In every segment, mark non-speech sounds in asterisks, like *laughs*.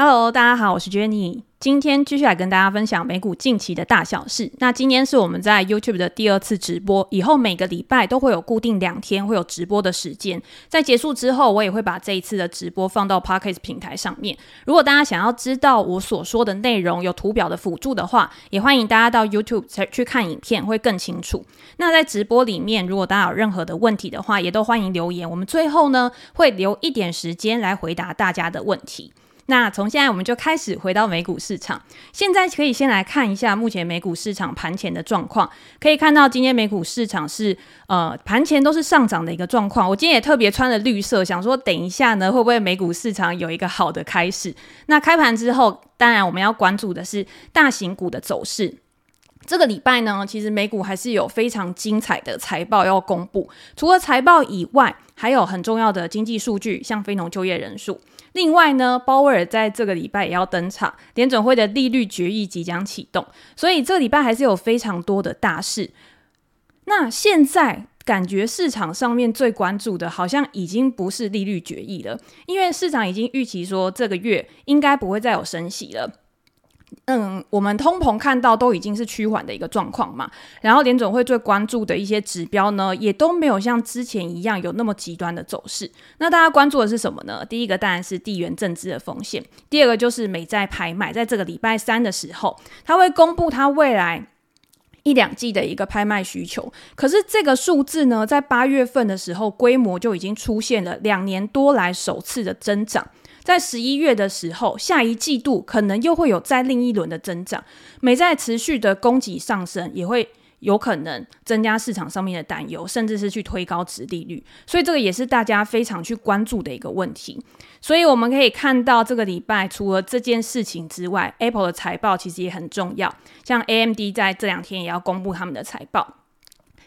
Hello，大家好，我是 Jenny。今天继续来跟大家分享美股近期的大小事。那今天是我们在 YouTube 的第二次直播，以后每个礼拜都会有固定两天会有直播的时间。在结束之后，我也会把这一次的直播放到 Podcast 平台上面。如果大家想要知道我所说的内容有图表的辅助的话，也欢迎大家到 YouTube 去看影片，会更清楚。那在直播里面，如果大家有任何的问题的话，也都欢迎留言。我们最后呢，会留一点时间来回答大家的问题。那从现在我们就开始回到美股市场。现在可以先来看一下目前美股市场盘前的状况。可以看到今天美股市场是呃盘前都是上涨的一个状况。我今天也特别穿了绿色，想说等一下呢会不会美股市场有一个好的开始？那开盘之后，当然我们要关注的是大型股的走势。这个礼拜呢，其实美股还是有非常精彩的财报要公布。除了财报以外，还有很重要的经济数据，像非农就业人数。另外呢，鲍威尔在这个礼拜也要登场，联准会的利率决议即将启动，所以这个礼拜还是有非常多的大事。那现在感觉市场上面最关注的，好像已经不是利率决议了，因为市场已经预期说这个月应该不会再有升息了。嗯，我们通膨看到都已经是趋缓的一个状况嘛，然后联总会最关注的一些指标呢，也都没有像之前一样有那么极端的走势。那大家关注的是什么呢？第一个当然是地缘政治的风险，第二个就是美债拍卖，在这个礼拜三的时候，他会公布他未来一两季的一个拍卖需求。可是这个数字呢，在八月份的时候，规模就已经出现了两年多来首次的增长。在十一月的时候，下一季度可能又会有再另一轮的增长，美债持续的供给上升，也会有可能增加市场上面的担忧，甚至是去推高殖利率，所以这个也是大家非常去关注的一个问题。所以我们可以看到，这个礼拜除了这件事情之外，Apple 的财报其实也很重要，像 AMD 在这两天也要公布他们的财报。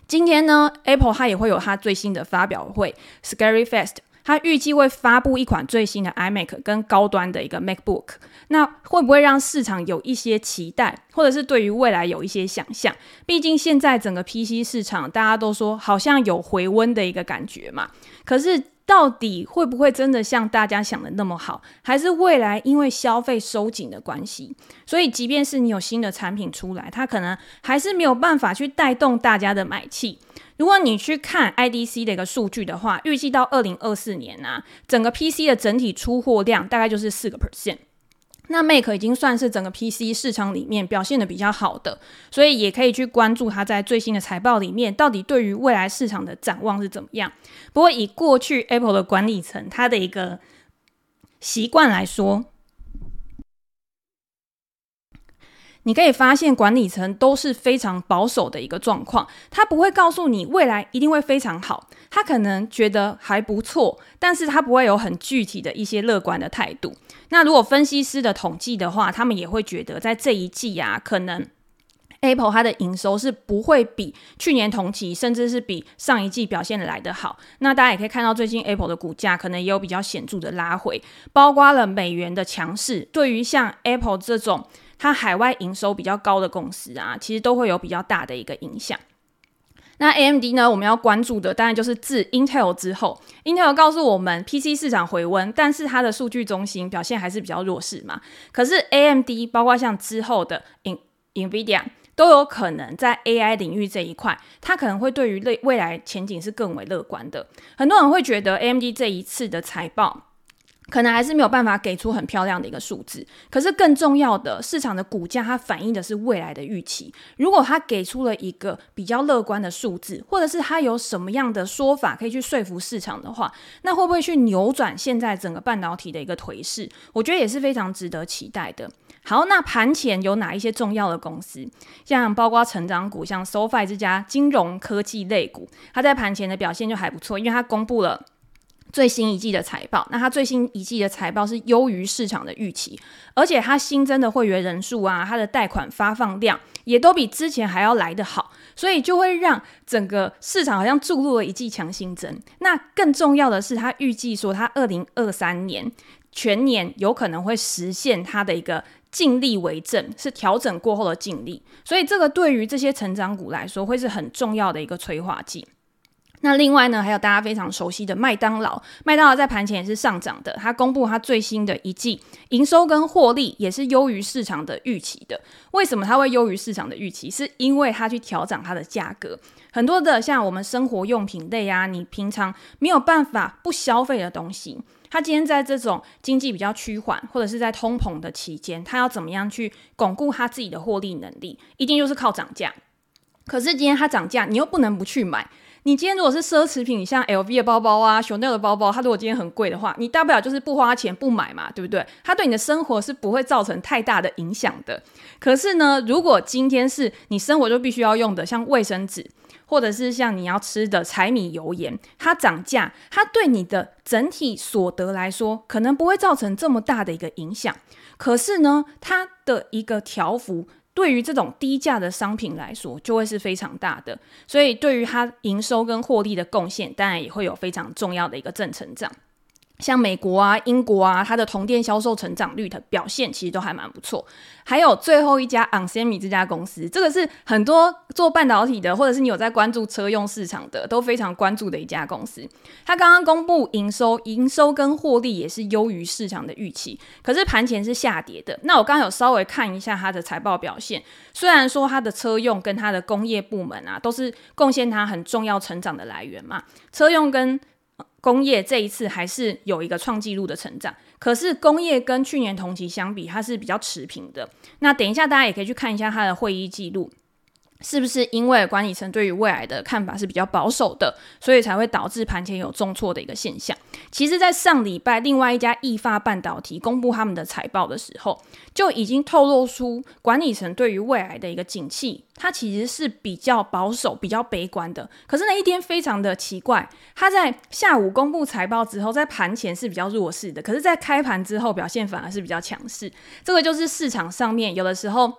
今天呢，Apple 它也会有它最新的发表会，Scary Fest。它预计会发布一款最新的 iMac 跟高端的一个 MacBook，那会不会让市场有一些期待，或者是对于未来有一些想象？毕竟现在整个 PC 市场大家都说好像有回温的一个感觉嘛，可是到底会不会真的像大家想的那么好？还是未来因为消费收紧的关系，所以即便是你有新的产品出来，它可能还是没有办法去带动大家的买气。如果你去看 IDC 的一个数据的话，预计到二零二四年啊，整个 PC 的整体出货量大概就是四个 percent。那 Mac 已经算是整个 PC 市场里面表现的比较好的，所以也可以去关注它在最新的财报里面到底对于未来市场的展望是怎么样。不过以过去 Apple 的管理层他的一个习惯来说，你可以发现，管理层都是非常保守的一个状况，他不会告诉你未来一定会非常好，他可能觉得还不错，但是他不会有很具体的一些乐观的态度。那如果分析师的统计的话，他们也会觉得在这一季啊，可能 Apple 它的营收是不会比去年同期，甚至是比上一季表现的来得好。那大家也可以看到，最近 Apple 的股价可能也有比较显著的拉回，包括了美元的强势，对于像 Apple 这种。它海外营收比较高的公司啊，其实都会有比较大的一个影响。那 AMD 呢，我们要关注的当然就是自 Intel 之后，Intel 告诉我们 PC 市场回温，但是它的数据中心表现还是比较弱势嘛。可是 AMD 包括像之后的 In Nvidia 都有可能在 AI 领域这一块，它可能会对于未未来前景是更为乐观的。很多人会觉得 AMD 这一次的财报。可能还是没有办法给出很漂亮的一个数字，可是更重要的，市场的股价它反映的是未来的预期。如果它给出了一个比较乐观的数字，或者是它有什么样的说法可以去说服市场的话，那会不会去扭转现在整个半导体的一个颓势？我觉得也是非常值得期待的。好，那盘前有哪一些重要的公司？像包括成长股，像 SoFi 这家金融科技类股，它在盘前的表现就还不错，因为它公布了。最新一季的财报，那它最新一季的财报是优于市场的预期，而且它新增的会员人数啊，它的贷款发放量也都比之前还要来得好，所以就会让整个市场好像注入了一剂强心针。那更重要的是，它预计说它二零二三年全年有可能会实现它的一个净利为正，是调整过后的净利，所以这个对于这些成长股来说会是很重要的一个催化剂。那另外呢，还有大家非常熟悉的麦当劳，麦当劳在盘前也是上涨的。它公布它最新的一季营收跟获利也是优于市场的预期的。为什么它会优于市场的预期？是因为它去调涨它的价格。很多的像我们生活用品类啊，你平常没有办法不消费的东西，它今天在这种经济比较趋缓或者是在通膨的期间，它要怎么样去巩固它自己的获利能力？一定就是靠涨价。可是今天它涨价，你又不能不去买。你今天如果是奢侈品，像 LV 的包包啊、Chanel 的包包，它如果今天很贵的话，你大不了就是不花钱不买嘛，对不对？它对你的生活是不会造成太大的影响的。可是呢，如果今天是你生活就必须要用的，像卫生纸，或者是像你要吃的柴米油盐，它涨价，它对你的整体所得来说，可能不会造成这么大的一个影响。可是呢，它的一个条幅。对于这种低价的商品来说，就会是非常大的，所以对于它营收跟获利的贡献，当然也会有非常重要的一个正成长。像美国啊、英国啊，它的同店销售成长率的表现其实都还蛮不错。还有最后一家 onsemi 这家公司，这个是很多做半导体的，或者是你有在关注车用市场的，都非常关注的一家公司。它刚刚公布营收，营收跟获利也是优于市场的预期，可是盘前是下跌的。那我刚刚有稍微看一下它的财报表现，虽然说它的车用跟它的工业部门啊，都是贡献它很重要成长的来源嘛，车用跟工业这一次还是有一个创纪录的成长，可是工业跟去年同期相比，它是比较持平的。那等一下大家也可以去看一下它的会议记录。是不是因为管理层对于未来的看法是比较保守的，所以才会导致盘前有重挫的一个现象？其实，在上礼拜，另外一家易发半导体公布他们的财报的时候，就已经透露出管理层对于未来的一个景气，它其实是比较保守、比较悲观的。可是那一天非常的奇怪，它在下午公布财报之后，在盘前是比较弱势的，可是，在开盘之后表现反而是比较强势。这个就是市场上面有的时候。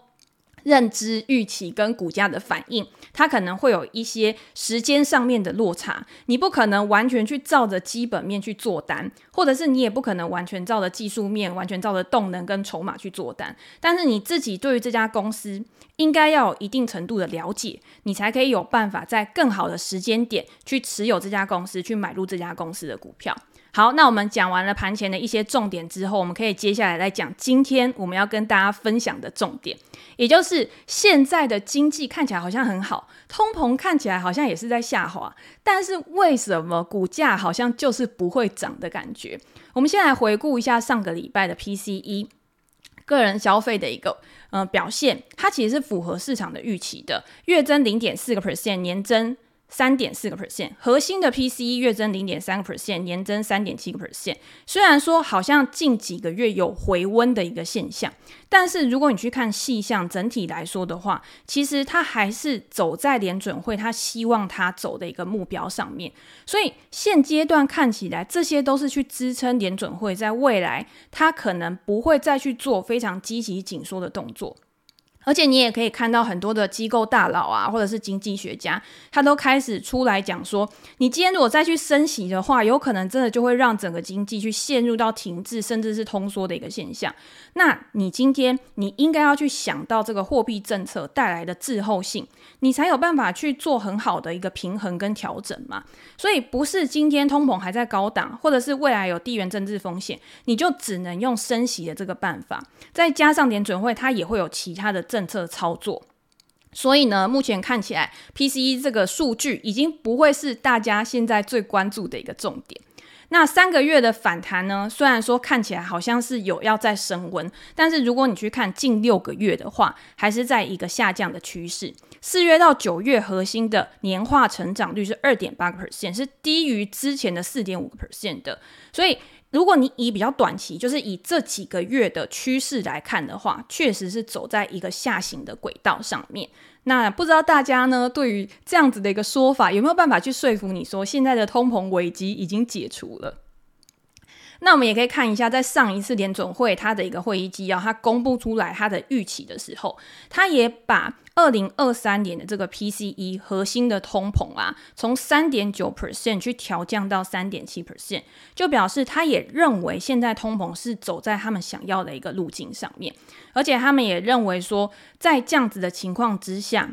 认知预期跟股价的反应，它可能会有一些时间上面的落差。你不可能完全去照着基本面去做单，或者是你也不可能完全照着技术面、完全照着动能跟筹码去做单。但是你自己对于这家公司应该要有一定程度的了解，你才可以有办法在更好的时间点去持有这家公司，去买入这家公司的股票。好，那我们讲完了盘前的一些重点之后，我们可以接下来来讲今天我们要跟大家分享的重点，也就是现在的经济看起来好像很好，通膨看起来好像也是在下滑，但是为什么股价好像就是不会涨的感觉？我们先来回顾一下上个礼拜的 PCE 个人消费的一个呃表现，它其实是符合市场的预期的，月增零点四个 percent，年增。三点四个 percent，核心的 PCE 月增零点三个 percent，年增三点七个 percent。虽然说好像近几个月有回温的一个现象，但是如果你去看细项，整体来说的话，其实它还是走在联准会它希望它走的一个目标上面。所以现阶段看起来，这些都是去支撑联准会在未来，它可能不会再去做非常积极紧缩的动作。而且你也可以看到很多的机构大佬啊，或者是经济学家，他都开始出来讲说，你今天如果再去升息的话，有可能真的就会让整个经济去陷入到停滞，甚至是通缩的一个现象。那你今天你应该要去想到这个货币政策带来的滞后性，你才有办法去做很好的一个平衡跟调整嘛。所以不是今天通膨还在高档，或者是未来有地缘政治风险，你就只能用升息的这个办法，再加上联准会它也会有其他的。政策操作，所以呢，目前看起来 PCE 这个数据已经不会是大家现在最关注的一个重点。那三个月的反弹呢，虽然说看起来好像是有要再升温，但是如果你去看近六个月的话，还是在一个下降的趋势。四月到九月核心的年化成长率是二点八个 percent，是低于之前的四点五个 percent 的，所以。如果你以比较短期，就是以这几个月的趋势来看的话，确实是走在一个下行的轨道上面。那不知道大家呢，对于这样子的一个说法，有没有办法去说服你说，现在的通膨危机已经解除了？那我们也可以看一下，在上一次联准会它的一个会议纪要，它公布出来它的预期的时候，它也把二零二三年的这个 PCE 核心的通膨啊，从三点九 percent 去调降到三点七 percent，就表示他也认为现在通膨是走在他们想要的一个路径上面，而且他们也认为说，在这样子的情况之下。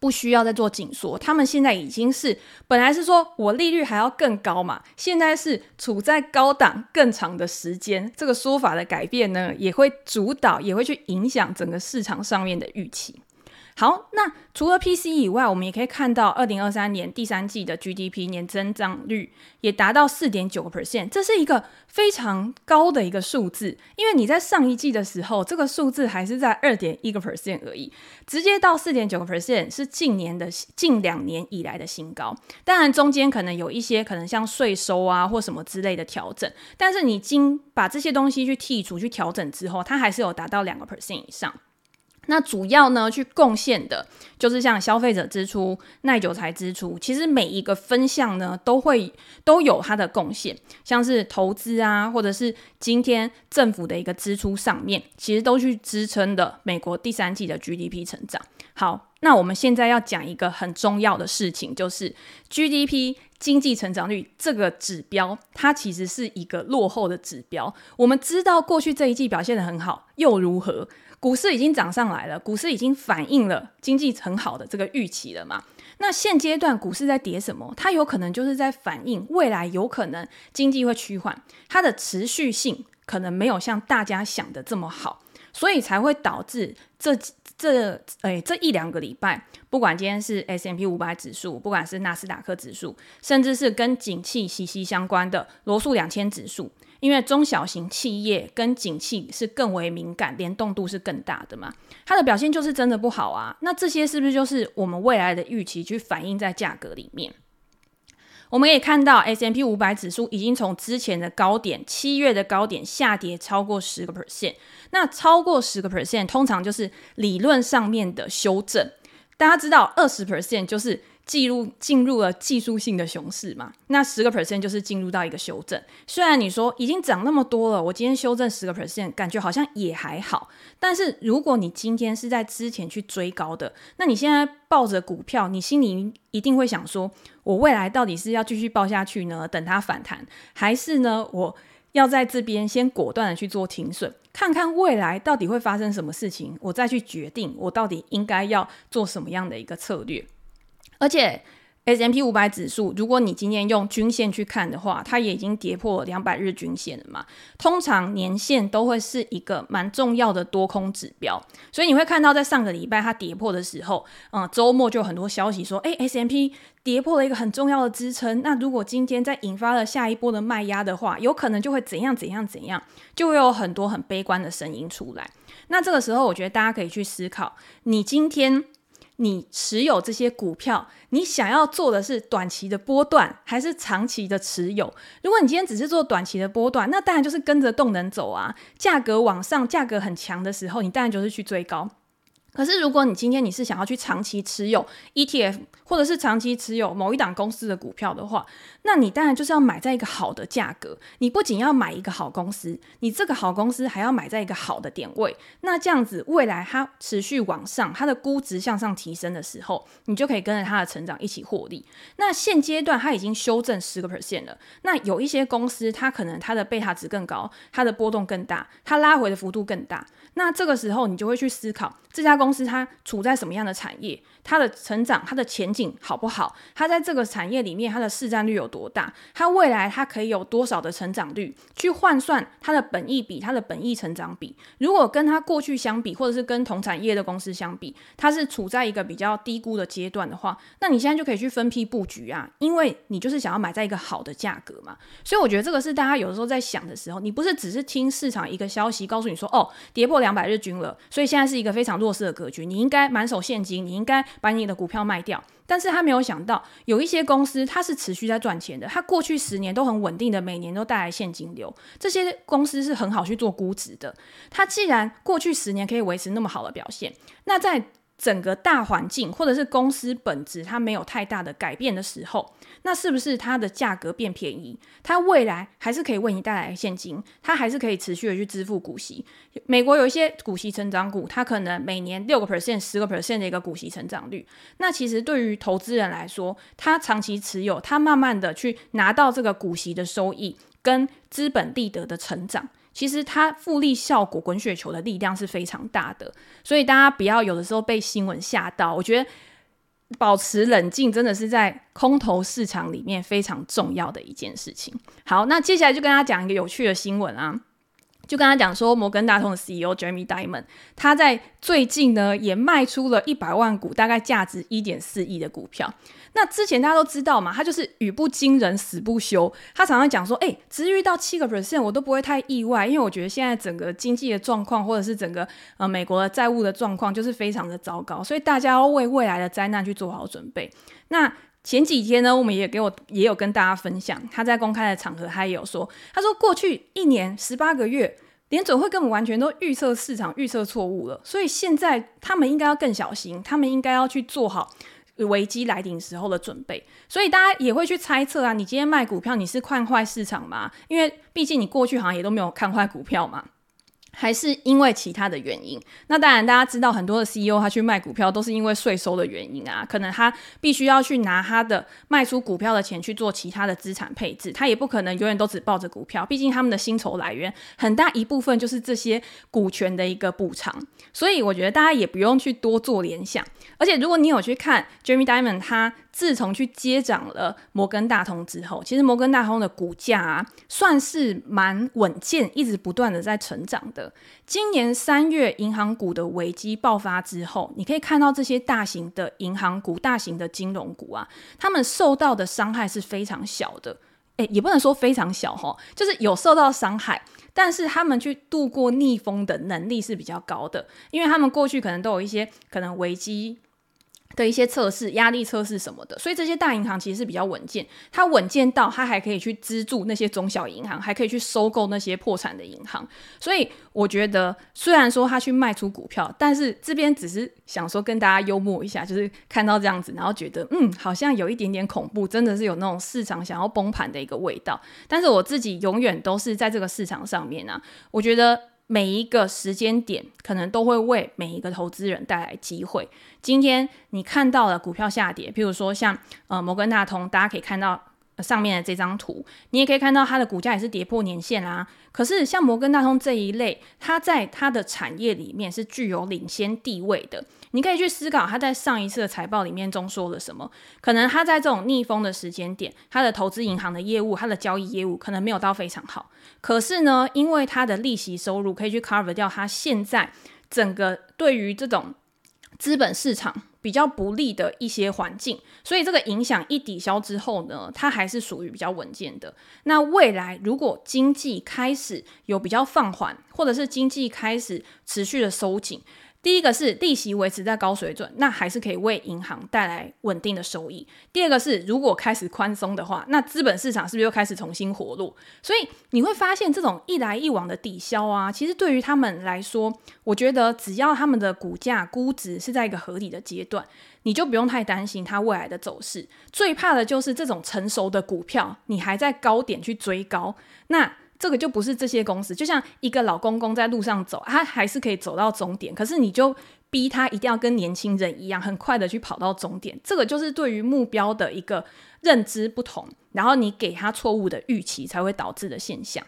不需要再做紧缩，他们现在已经是本来是说我利率还要更高嘛，现在是处在高档更长的时间，这个说法的改变呢，也会主导，也会去影响整个市场上面的预期。好，那除了 PC 以外，我们也可以看到，二零二三年第三季的 GDP 年增长率也达到四点九个 percent，这是一个非常高的一个数字。因为你在上一季的时候，这个数字还是在二点一个 percent 而已，直接到四点九个 percent 是近年的近两年以来的新高。当然，中间可能有一些可能像税收啊或什么之类的调整，但是你经把这些东西去剔除、去调整之后，它还是有达到两个 percent 以上。那主要呢，去贡献的就是像消费者支出、耐久财支出，其实每一个分项呢，都会都有它的贡献，像是投资啊，或者是今天政府的一个支出上面，其实都去支撑的美国第三季的 GDP 成长。好，那我们现在要讲一个很重要的事情，就是 GDP 经济成长率这个指标，它其实是一个落后的指标。我们知道过去这一季表现得很好，又如何？股市已经涨上来了，股市已经反映了经济很好的这个预期了嘛？那现阶段股市在跌什么？它有可能就是在反映未来有可能经济会趋缓，它的持续性可能没有像大家想的这么好，所以才会导致这这诶这一两个礼拜，不管今天是 S M P 五百指数，不管是纳斯达克指数，甚至是跟景气息息相关的罗素两千指数。因为中小型企业跟景气是更为敏感，联动度是更大的嘛，它的表现就是真的不好啊。那这些是不是就是我们未来的预期去反映在价格里面？我们可以看到 S M P 五百指数已经从之前的高点，七月的高点下跌超过十个 percent。那超过十个 percent，通常就是理论上面的修正。大家知道，二十 percent 就是。记录进入了技术性的熊市嘛？那十个 percent 就是进入到一个修正。虽然你说已经涨那么多了，我今天修正十个 percent，感觉好像也还好。但是如果你今天是在之前去追高的，那你现在抱着股票，你心里一定会想说：我未来到底是要继续抱下去呢？等它反弹，还是呢？我要在这边先果断的去做停损，看看未来到底会发生什么事情，我再去决定我到底应该要做什么样的一个策略。而且 S M P 五百指数，如果你今天用均线去看的话，它也已经跌破两百日均线了嘛。通常年线都会是一个蛮重要的多空指标，所以你会看到在上个礼拜它跌破的时候，嗯，周末就有很多消息说，诶，S M P 跌破了一个很重要的支撑。那如果今天再引发了下一波的卖压的话，有可能就会怎样怎样怎样，就会有很多很悲观的声音出来。那这个时候，我觉得大家可以去思考，你今天。你持有这些股票，你想要做的是短期的波段，还是长期的持有？如果你今天只是做短期的波段，那当然就是跟着动能走啊。价格往上，价格很强的时候，你当然就是去追高。可是，如果你今天你是想要去长期持有 ETF，或者是长期持有某一档公司的股票的话，那你当然就是要买在一个好的价格。你不仅要买一个好公司，你这个好公司还要买在一个好的点位。那这样子，未来它持续往上，它的估值向上提升的时候，你就可以跟着它的成长一起获利。那现阶段它已经修正十个 percent 了。那有一些公司，它可能它的贝塔值更高，它的波动更大，它拉回的幅度更大。那这个时候，你就会去思考这家公公司它处在什么样的产业，它的成长、它的前景好不好？它在这个产业里面，它的市占率有多大？它未来它可以有多少的成长率？去换算它的本益比、它的本益成长比。如果跟它过去相比，或者是跟同产业的公司相比，它是处在一个比较低估的阶段的话，那你现在就可以去分批布局啊，因为你就是想要买在一个好的价格嘛。所以我觉得这个是大家有的时候在想的时候，你不是只是听市场一个消息告诉你说，哦，跌破。两百日均了，所以现在是一个非常弱势的格局。你应该满手现金，你应该把你的股票卖掉。但是他没有想到，有一些公司它是持续在赚钱的，它过去十年都很稳定的，每年都带来现金流。这些公司是很好去做估值的。它既然过去十年可以维持那么好的表现，那在整个大环境或者是公司本质它没有太大的改变的时候，那是不是它的价格变便宜？它未来还是可以为你带来现金，它还是可以持续的去支付股息。美国有一些股息成长股，它可能每年六个 percent、十个 percent 的一个股息成长率。那其实对于投资人来说，他长期持有，他慢慢的去拿到这个股息的收益跟资本利得的成长。其实它复利效果、滚雪球的力量是非常大的，所以大家不要有的时候被新闻吓到。我觉得保持冷静真的是在空头市场里面非常重要的一件事情。好，那接下来就跟大家讲一个有趣的新闻啊。就跟他讲说，摩根大通的 CEO Jamie Diamond，他在最近呢也卖出了一百万股，大概价值一点四亿的股票。那之前大家都知道嘛，他就是语不惊人死不休。他常常讲说，哎、欸，殖利率到七个 percent 我都不会太意外，因为我觉得现在整个经济的状况，或者是整个呃美国的债务的状况，就是非常的糟糕，所以大家要为未来的灾难去做好准备。那前几天呢，我们也给我也有跟大家分享，他在公开的场合，他也有说，他说过去一年十八个月，联准会根本完全都预测市场预测错误了，所以现在他们应该要更小心，他们应该要去做好危机来临时候的准备。所以大家也会去猜测啊，你今天卖股票，你是看坏市场吗？因为毕竟你过去好像也都没有看坏股票嘛。还是因为其他的原因？那当然，大家知道很多的 CEO 他去卖股票都是因为税收的原因啊，可能他必须要去拿他的卖出股票的钱去做其他的资产配置，他也不可能永远都只抱着股票，毕竟他们的薪酬来源很大一部分就是这些股权的一个补偿，所以我觉得大家也不用去多做联想。而且如果你有去看 Jamie Dimon 他。自从去接掌了摩根大通之后，其实摩根大通的股价啊，算是蛮稳健，一直不断的在成长的。今年三月银行股的危机爆发之后，你可以看到这些大型的银行股、大型的金融股啊，他们受到的伤害是非常小的。诶，也不能说非常小哈，就是有受到伤害，但是他们去度过逆风的能力是比较高的，因为他们过去可能都有一些可能危机。的一些测试、压力测试什么的，所以这些大银行其实是比较稳健。它稳健到它还可以去资助那些中小银行，还可以去收购那些破产的银行。所以我觉得，虽然说他去卖出股票，但是这边只是想说跟大家幽默一下，就是看到这样子，然后觉得嗯，好像有一点点恐怖，真的是有那种市场想要崩盘的一个味道。但是我自己永远都是在这个市场上面啊，我觉得。每一个时间点，可能都会为每一个投资人带来机会。今天你看到了股票下跌，譬如说像呃摩根大通，大家可以看到上面的这张图，你也可以看到它的股价也是跌破年线啦。可是像摩根大通这一类，它在它的产业里面是具有领先地位的。你可以去思考，它在上一次的财报里面中说了什么？可能它在这种逆风的时间点，它的投资银行的业务，它的交易业务可能没有到非常好。可是呢，因为它的利息收入可以去 cover 掉他现在整个对于这种资本市场比较不利的一些环境，所以这个影响一抵消之后呢，它还是属于比较稳健的。那未来如果经济开始有比较放缓，或者是经济开始持续的收紧。第一个是利息维持在高水准，那还是可以为银行带来稳定的收益。第二个是，如果开始宽松的话，那资本市场是不是又开始重新活络？所以你会发现，这种一来一往的抵消啊，其实对于他们来说，我觉得只要他们的股价估值是在一个合理的阶段，你就不用太担心它未来的走势。最怕的就是这种成熟的股票，你还在高点去追高，那。这个就不是这些公司，就像一个老公公在路上走，他还是可以走到终点，可是你就逼他一定要跟年轻人一样，很快的去跑到终点。这个就是对于目标的一个认知不同，然后你给他错误的预期，才会导致的现象。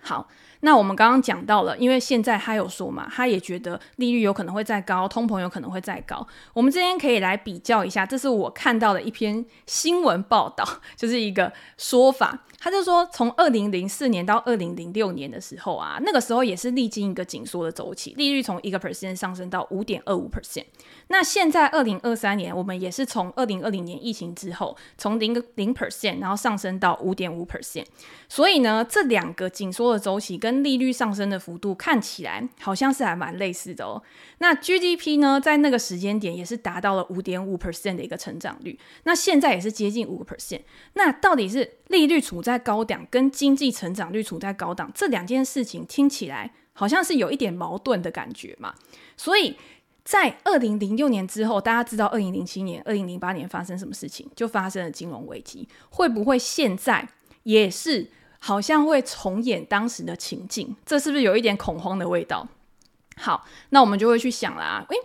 好。那我们刚刚讲到了，因为现在他有说嘛，他也觉得利率有可能会再高，通膨有可能会再高。我们这边可以来比较一下，这是我看到的一篇新闻报道，*laughs* 就是一个说法。他就说，从二零零四年到二零零六年的时候啊，那个时候也是历经一个紧缩的周期，利率从一个 percent 上升到五点二五 percent。那现在二零二三年，我们也是从二零二零年疫情之后，从零个零 percent 然后上升到五点五 percent。所以呢，这两个紧缩的周期跟跟利率上升的幅度看起来好像是还蛮类似的哦。那 GDP 呢，在那个时间点也是达到了五点五 percent 的一个成长率，那现在也是接近五个 percent。那到底是利率处在高档，跟经济成长率处在高档，这两件事情听起来好像是有一点矛盾的感觉嘛？所以在二零零六年之后，大家知道二零零七年、二零零八年发生什么事情？就发生了金融危机。会不会现在也是？好像会重演当时的情境，这是不是有一点恐慌的味道？好，那我们就会去想啦，诶，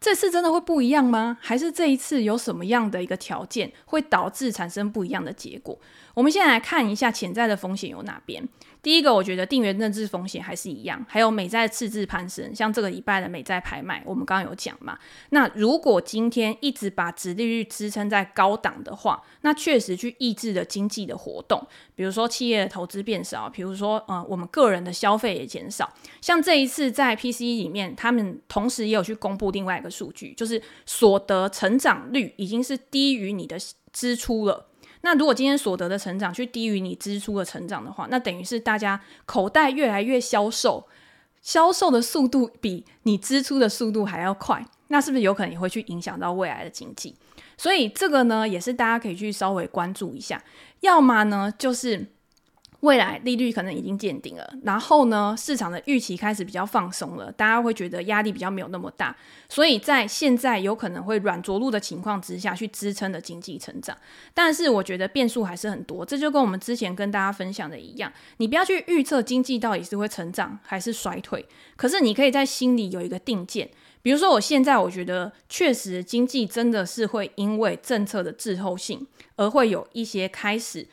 这次真的会不一样吗？还是这一次有什么样的一个条件会导致产生不一样的结果？我们先来看一下潜在的风险有哪边。第一个，我觉得地缘政治风险还是一样，还有美债赤字攀升，像这个礼拜的美债拍卖，我们刚刚有讲嘛。那如果今天一直把殖利率支撑在高档的话，那确实去抑制了经济的活动，比如说企业的投资变少，比如说呃我们个人的消费也减少。像这一次在 PCE 里面，他们同时也有去公布另外一个数据，就是所得成长率已经是低于你的支出了。那如果今天所得的成长去低于你支出的成长的话，那等于是大家口袋越来越消瘦，消瘦的速度比你支出的速度还要快，那是不是有可能也会去影响到未来的经济？所以这个呢，也是大家可以去稍微关注一下。要么呢，就是。未来利率可能已经见顶了，然后呢，市场的预期开始比较放松了，大家会觉得压力比较没有那么大，所以在现在有可能会软着陆的情况之下去支撑的经济成长。但是我觉得变数还是很多，这就跟我们之前跟大家分享的一样，你不要去预测经济到底是会成长还是衰退，可是你可以在心里有一个定见，比如说我现在我觉得确实经济真的是会因为政策的滞后性而会有一些开始。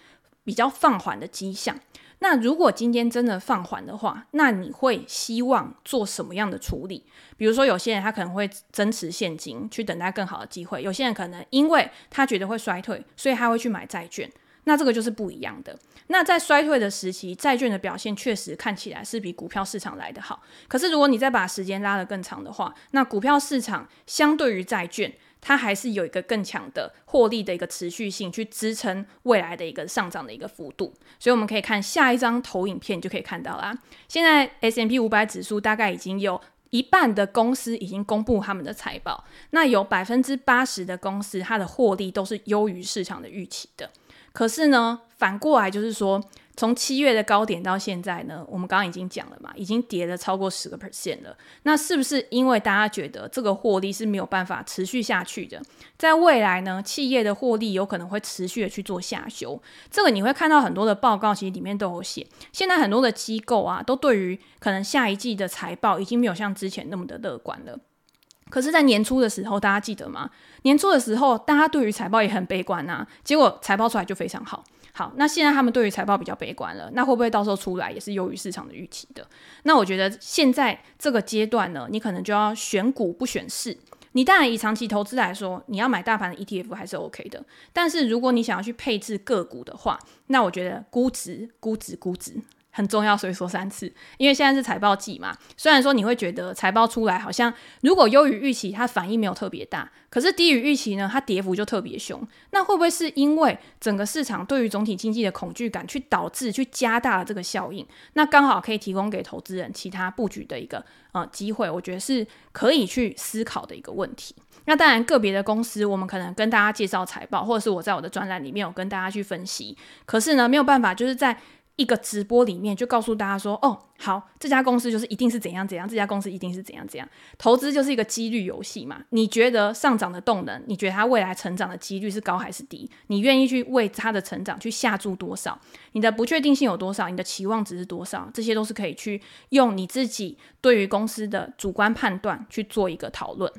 比较放缓的迹象。那如果今天真的放缓的话，那你会希望做什么样的处理？比如说，有些人他可能会增持现金，去等待更好的机会；有些人可能因为他觉得会衰退，所以他会去买债券。那这个就是不一样的。那在衰退的时期，债券的表现确实看起来是比股票市场来得好。可是如果你再把时间拉得更长的话，那股票市场相对于债券。它还是有一个更强的获利的一个持续性，去支撑未来的一个上涨的一个幅度。所以我们可以看下一张投影片，就可以看到啦。现在 S M P 五百指数大概已经有一半的公司已经公布他们的财报，那有百分之八十的公司它的获利都是优于市场的预期的。可是呢，反过来就是说。从七月的高点到现在呢，我们刚刚已经讲了嘛，已经跌了超过十个 percent 了。那是不是因为大家觉得这个获利是没有办法持续下去的？在未来呢，企业的获利有可能会持续的去做下修。这个你会看到很多的报告，其实里面都有写。现在很多的机构啊，都对于可能下一季的财报已经没有像之前那么的乐观了。可是，在年初的时候，大家记得吗？年初的时候，大家对于财报也很悲观啊，结果财报出来就非常好。好，那现在他们对于财报比较悲观了，那会不会到时候出来也是优于市场的预期的？那我觉得现在这个阶段呢，你可能就要选股不选市。你当然以长期投资来说，你要买大盘的 ETF 还是 OK 的。但是如果你想要去配置个股的话，那我觉得估值、估值、估值。很重要，所以说三次。因为现在是财报季嘛，虽然说你会觉得财报出来好像如果优于预期，它反应没有特别大，可是低于预期呢，它跌幅就特别凶。那会不会是因为整个市场对于总体经济的恐惧感，去导致去加大了这个效应？那刚好可以提供给投资人其他布局的一个呃机会，我觉得是可以去思考的一个问题。那当然，个别的公司我们可能跟大家介绍财报，或者是我在我的专栏里面有跟大家去分析，可是呢，没有办法，就是在。一个直播里面就告诉大家说，哦，好，这家公司就是一定是怎样怎样，这家公司一定是怎样怎样。投资就是一个几率游戏嘛，你觉得上涨的动能，你觉得它未来成长的几率是高还是低？你愿意去为它的成长去下注多少？你的不确定性有多少？你的期望值是多少？这些都是可以去用你自己对于公司的主观判断去做一个讨论。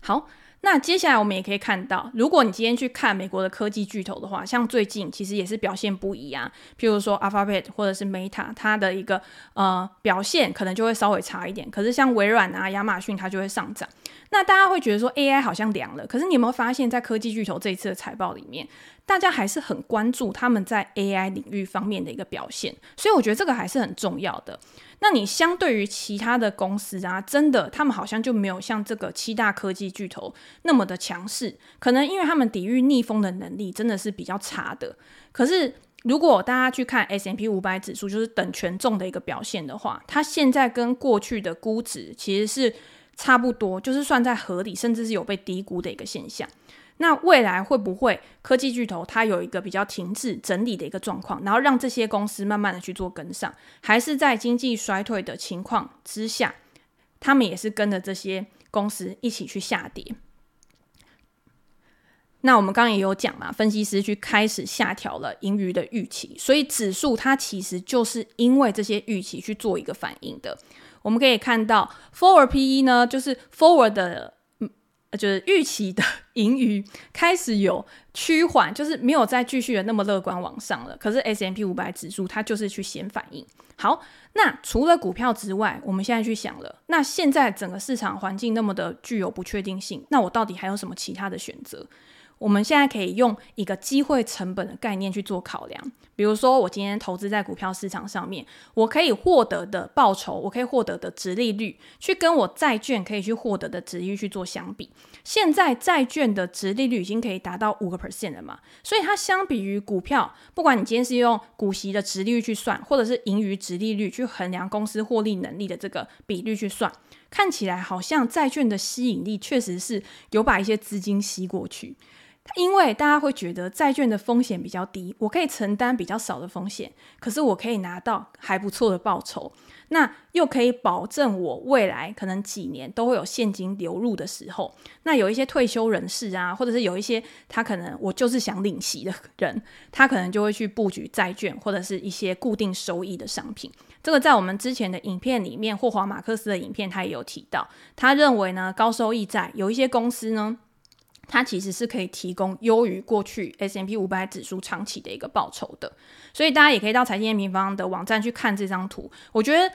好。那接下来我们也可以看到，如果你今天去看美国的科技巨头的话，像最近其实也是表现不一啊。譬如说 Alphabet 或者是 Meta，它的一个呃表现可能就会稍微差一点。可是像微软啊、亚马逊，它就会上涨。那大家会觉得说 AI 好像凉了，可是你有没有发现，在科技巨头这一次的财报里面，大家还是很关注他们在 AI 领域方面的一个表现。所以我觉得这个还是很重要的。那你相对于其他的公司啊，真的他们好像就没有像这个七大科技巨头那么的强势，可能因为他们抵御逆风的能力真的是比较差的。可是如果大家去看 S&P 五百指数，就是等权重的一个表现的话，它现在跟过去的估值其实是差不多，就是算在合理，甚至是有被低估的一个现象。那未来会不会科技巨头它有一个比较停滞整理的一个状况，然后让这些公司慢慢的去做跟上，还是在经济衰退的情况之下，他们也是跟着这些公司一起去下跌？那我们刚刚也有讲嘛，分析师去开始下调了盈余的预期，所以指数它其实就是因为这些预期去做一个反应的。我们可以看到 forward PE 呢，就是 forward 的。就是预期的 *laughs* 盈余开始有趋缓，就是没有再继续的那么乐观往上了。可是 S M P 五百指数它就是去先反应。好，那除了股票之外，我们现在去想了，那现在整个市场环境那么的具有不确定性，那我到底还有什么其他的选择？我们现在可以用一个机会成本的概念去做考量，比如说我今天投资在股票市场上面，我可以获得的报酬，我可以获得的殖利率，去跟我债券可以去获得的殖利率去做相比。现在债券的殖利率已经可以达到五个 percent 了嘛，所以它相比于股票，不管你今天是用股息的殖利率去算，或者是盈余殖利率去衡量公司获利能力的这个比率去算，看起来好像债券的吸引力确实是有把一些资金吸过去。因为大家会觉得债券的风险比较低，我可以承担比较少的风险，可是我可以拿到还不错的报酬，那又可以保证我未来可能几年都会有现金流入的时候，那有一些退休人士啊，或者是有一些他可能我就是想领息的人，他可能就会去布局债券或者是一些固定收益的商品。这个在我们之前的影片里面，霍华马克思的影片他也有提到，他认为呢，高收益债有一些公司呢。它其实是可以提供优于过去 S&P 500指数长期的一个报酬的，所以大家也可以到财经 M 平方的网站去看这张图。我觉得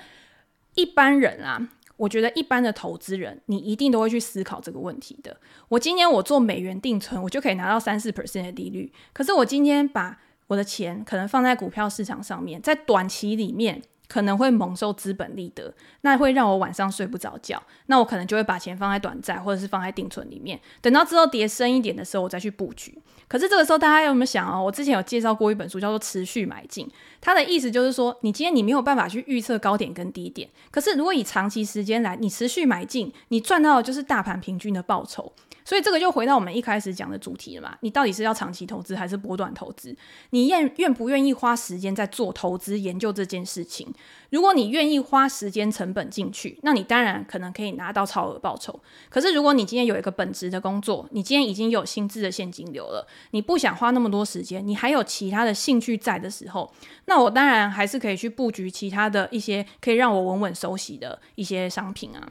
一般人啊，我觉得一般的投资人，你一定都会去思考这个问题的。我今天我做美元定存，我就可以拿到三四 percent 的利率，可是我今天把我的钱可能放在股票市场上面，在短期里面。可能会蒙受资本利得，那会让我晚上睡不着觉。那我可能就会把钱放在短债，或者是放在定存里面，等到之后跌深一点的时候，我再去布局。可是这个时候，大家有没有想哦？我之前有介绍过一本书，叫做《持续买进》，它的意思就是说，你今天你没有办法去预测高点跟低点，可是如果以长期时间来，你持续买进，你赚到的就是大盘平均的报酬。所以这个就回到我们一开始讲的主题了嘛？你到底是要长期投资还是波段投资？你愿愿不愿意花时间在做投资研究这件事情？如果你愿意花时间成本进去，那你当然可能可以拿到超额报酬。可是如果你今天有一个本职的工作，你今天已经有薪资的现金流了，你不想花那么多时间，你还有其他的兴趣在的时候，那我当然还是可以去布局其他的一些可以让我稳稳收息的一些商品啊。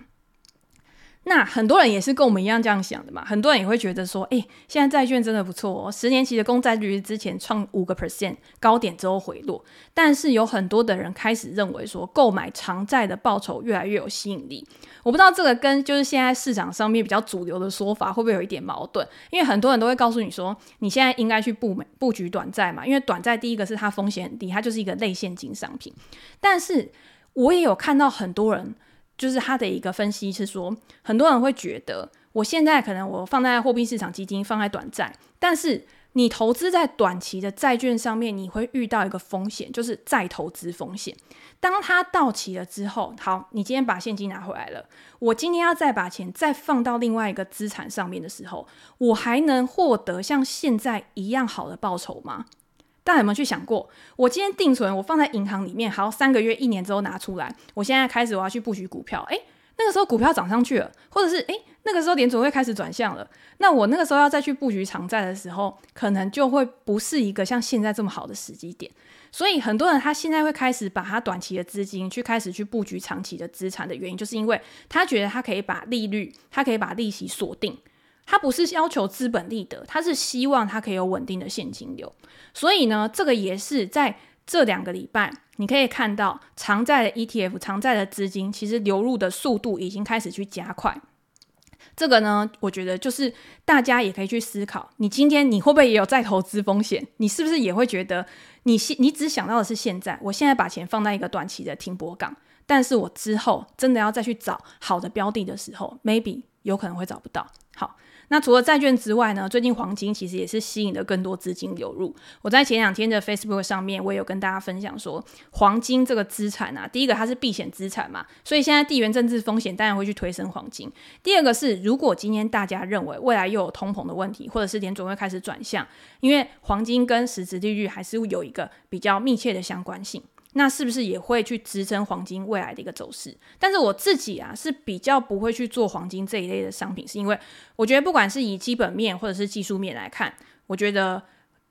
那很多人也是跟我们一样这样想的嘛，很多人也会觉得说，诶，现在债券真的不错哦，十年期的公债率之前创五个 percent 高点之后回落，但是有很多的人开始认为说，购买长债的报酬越来越有吸引力。我不知道这个跟就是现在市场上面比较主流的说法会不会有一点矛盾？因为很多人都会告诉你说，你现在应该去布美布局短债嘛，因为短债第一个是它风险很低，它就是一个类现金商品。但是我也有看到很多人。就是他的一个分析是说，很多人会觉得，我现在可能我放在货币市场基金，放在短债，但是你投资在短期的债券上面，你会遇到一个风险，就是再投资风险。当它到期了之后，好，你今天把现金拿回来了，我今天要再把钱再放到另外一个资产上面的时候，我还能获得像现在一样好的报酬吗？大家有没有去想过，我今天定存，我放在银行里面，好，三个月、一年之后拿出来，我现在开始我要去布局股票，诶，那个时候股票涨上去了，或者是诶，那个时候联准会开始转向了，那我那个时候要再去布局长债的时候，可能就会不是一个像现在这么好的时机点。所以很多人他现在会开始把他短期的资金去开始去布局长期的资产的原因，就是因为他觉得他可以把利率，他可以把利息锁定。他不是要求资本利得，他是希望他可以有稳定的现金流。所以呢，这个也是在这两个礼拜，你可以看到长债的 ETF、长债的资金其实流入的速度已经开始去加快。这个呢，我觉得就是大家也可以去思考：你今天你会不会也有再投资风险？你是不是也会觉得你现你只想到的是现在？我现在把钱放在一个短期的停泊港，但是我之后真的要再去找好的标的的时候，maybe 有可能会找不到。好。那除了债券之外呢，最近黄金其实也是吸引了更多资金流入。我在前两天的 Facebook 上面，我也有跟大家分享说，黄金这个资产啊，第一个它是避险资产嘛，所以现在地缘政治风险当然会去推升黄金。第二个是，如果今天大家认为未来又有通膨的问题，或者是联准会开始转向，因为黄金跟实质利率还是有一个比较密切的相关性。那是不是也会去支撑黄金未来的一个走势？但是我自己啊是比较不会去做黄金这一类的商品，是因为我觉得不管是以基本面或者是技术面来看，我觉得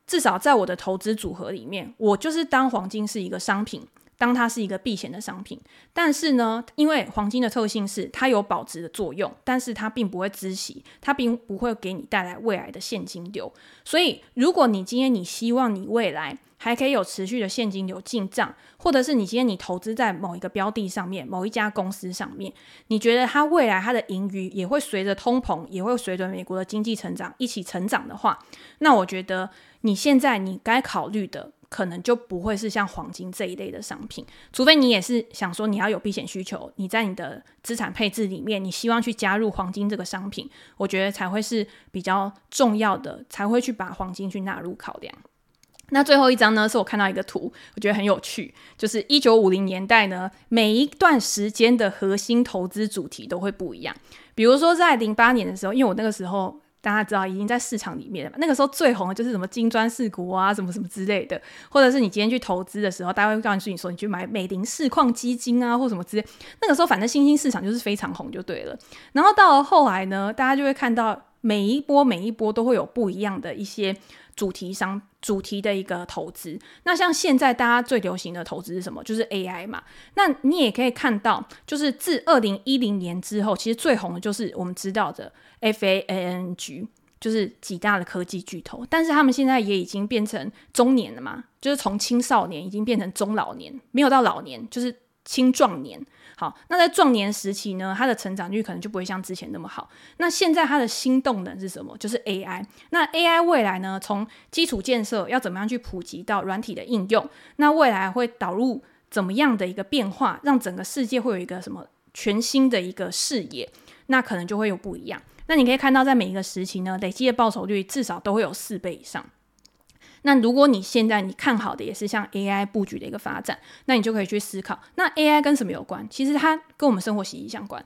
至少在我的投资组合里面，我就是当黄金是一个商品，当它是一个避险的商品。但是呢，因为黄金的特性是它有保值的作用，但是它并不会孳息，它并不会给你带来未来的现金流。所以，如果你今天你希望你未来还可以有持续的现金流进账，或者是你今天你投资在某一个标的上面，某一家公司上面，你觉得它未来它的盈余也会随着通膨，也会随着美国的经济成长一起成长的话，那我觉得你现在你该考虑的可能就不会是像黄金这一类的商品，除非你也是想说你要有避险需求，你在你的资产配置里面，你希望去加入黄金这个商品，我觉得才会是比较重要的，才会去把黄金去纳入考量。那最后一张呢，是我看到一个图，我觉得很有趣，就是一九五零年代呢，每一段时间的核心投资主题都会不一样。比如说在零八年的时候，因为我那个时候大家知道已经在市场里面了嘛，那个时候最红的就是什么金砖四国啊，什么什么之类的，或者是你今天去投资的时候，大家会告诉你说你去买美林市矿基金啊，或什么之类。那个时候反正新兴市场就是非常红就对了。然后到了后来呢，大家就会看到每一波每一波都会有不一样的一些。主题商主题的一个投资，那像现在大家最流行的投资是什么？就是 AI 嘛。那你也可以看到，就是自二零一零年之后，其实最红的就是我们知道的 FAANG，就是几大的科技巨头。但是他们现在也已经变成中年了嘛，就是从青少年已经变成中老年，没有到老年，就是青壮年。好，那在壮年时期呢，它的成长率可能就不会像之前那么好。那现在它的新动能是什么？就是 AI。那 AI 未来呢，从基础建设要怎么样去普及到软体的应用？那未来会导入怎么样的一个变化，让整个世界会有一个什么全新的一个视野？那可能就会有不一样。那你可以看到，在每一个时期呢，累积的报酬率至少都会有四倍以上。那如果你现在你看好的也是像 AI 布局的一个发展，那你就可以去思考，那 AI 跟什么有关？其实它跟我们生活息息相关，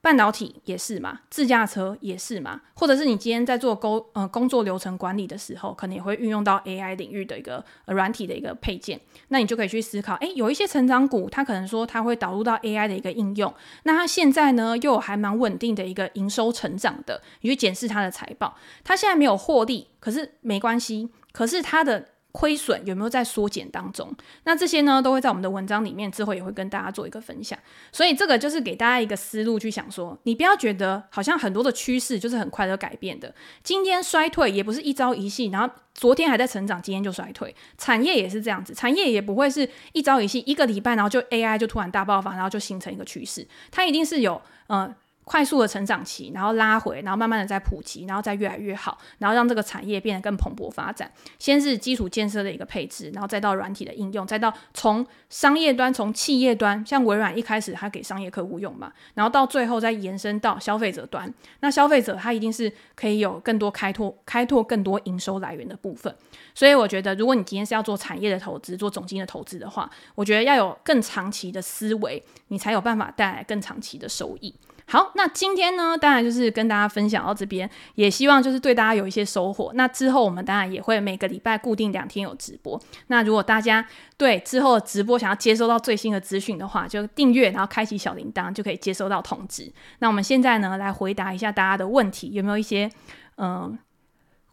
半导体也是嘛，自驾车也是嘛，或者是你今天在做工呃工作流程管理的时候，可能也会运用到 AI 领域的一个软体的一个配件，那你就可以去思考，诶，有一些成长股，它可能说它会导入到 AI 的一个应用，那它现在呢又还蛮稳定的一个营收成长的，你去检视它的财报，它现在没有获利，可是没关系。可是它的亏损有没有在缩减当中？那这些呢，都会在我们的文章里面之后也会跟大家做一个分享。所以这个就是给大家一个思路去想说，你不要觉得好像很多的趋势就是很快的改变的。今天衰退也不是一朝一夕，然后昨天还在成长，今天就衰退。产业也是这样子，产业也不会是一朝一夕，一个礼拜然后就 AI 就突然大爆发，然后就形成一个趋势。它一定是有呃。快速的成长期，然后拉回，然后慢慢的再普及，然后再越来越好，然后让这个产业变得更蓬勃发展。先是基础建设的一个配置，然后再到软体的应用，再到从商业端、从企业端，像微软一开始它给商业客户用嘛，然后到最后再延伸到消费者端。那消费者他一定是可以有更多开拓、开拓更多营收来源的部分。所以我觉得，如果你今天是要做产业的投资、做总经的投资的话，我觉得要有更长期的思维，你才有办法带来更长期的收益。好，那今天呢，当然就是跟大家分享到这边，也希望就是对大家有一些收获。那之后我们当然也会每个礼拜固定两天有直播。那如果大家对之后的直播想要接收到最新的资讯的话，就订阅，然后开启小铃铛，就可以接收到通知。那我们现在呢，来回答一下大家的问题，有没有一些嗯？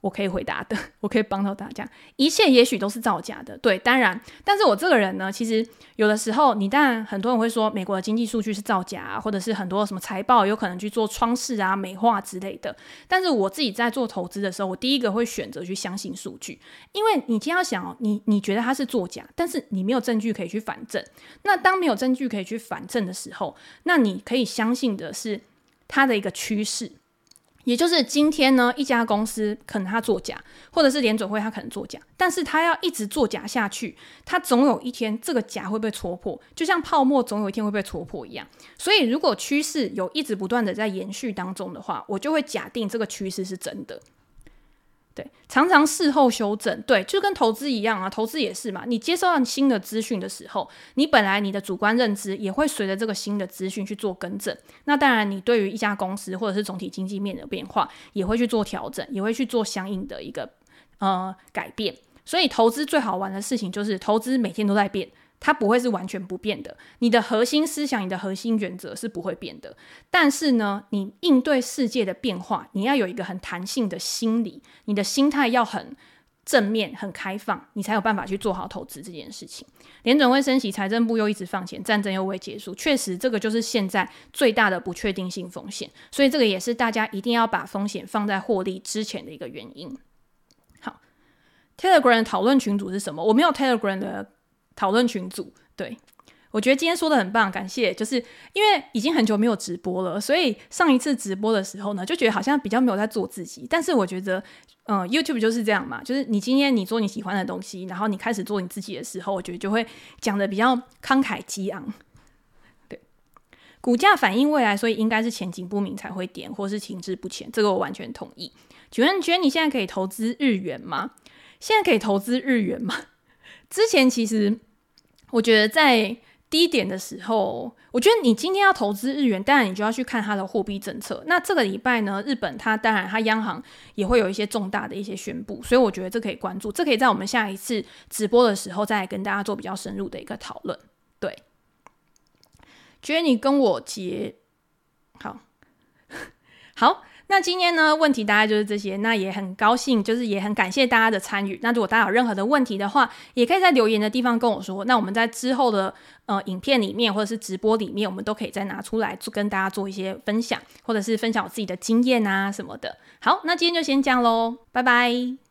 我可以回答的，*laughs* 我可以帮到大家。一切也许都是造假的，对，当然。但是我这个人呢，其实有的时候，你当然很多人会说美国的经济数据是造假啊，或者是很多什么财报有可能去做窗饰啊、美化之类的。但是我自己在做投资的时候，我第一个会选择去相信数据，因为你今天要想哦，你你觉得它是作假，但是你没有证据可以去反证。那当没有证据可以去反证的时候，那你可以相信的是它的一个趋势。也就是今天呢，一家公司可能他作假，或者是联准会它可能作假，但是它要一直作假下去，它总有一天这个假会被戳破，就像泡沫总有一天会被戳破一样。所以如果趋势有一直不断的在延续当中的话，我就会假定这个趋势是真的。对，常常事后修正，对，就跟投资一样啊，投资也是嘛。你接收到新的资讯的时候，你本来你的主观认知也会随着这个新的资讯去做更正。那当然，你对于一家公司或者是总体经济面的变化，也会去做调整，也会去做相应的一个呃改变。所以，投资最好玩的事情就是投资每天都在变。它不会是完全不变的，你的核心思想、你的核心原则是不会变的。但是呢，你应对世界的变化，你要有一个很弹性的心理，你的心态要很正面、很开放，你才有办法去做好投资这件事情。联准会升息，财政部又一直放钱，战争又未结束，确实这个就是现在最大的不确定性风险。所以这个也是大家一定要把风险放在获利之前的一个原因。好，Telegram 讨论群组是什么？我没有 Telegram 的讨论群组，对。我觉得今天说的很棒，感谢。就是因为已经很久没有直播了，所以上一次直播的时候呢，就觉得好像比较没有在做自己。但是我觉得，嗯，YouTube 就是这样嘛，就是你今天你做你喜欢的东西，然后你开始做你自己的时候，我觉得就会讲的比较慷慨激昂。对，股价反映未来，所以应该是前景不明才会跌，或是停滞不前。这个我完全同意。请问，觉得你现在可以投资日元吗？现在可以投资日元吗？之前其实我觉得在。低点的时候，我觉得你今天要投资日元，当然你就要去看它的货币政策。那这个礼拜呢，日本它当然它央行也会有一些重大的一些宣布，所以我觉得这可以关注，这可以在我们下一次直播的时候再跟大家做比较深入的一个讨论。对，觉得你跟我结好，好。*laughs* 那今天呢，问题大概就是这些。那也很高兴，就是也很感谢大家的参与。那如果大家有任何的问题的话，也可以在留言的地方跟我说。那我们在之后的呃影片里面或者是直播里面，我们都可以再拿出来跟大家做一些分享，或者是分享我自己的经验啊什么的。好，那今天就先这样喽，拜拜。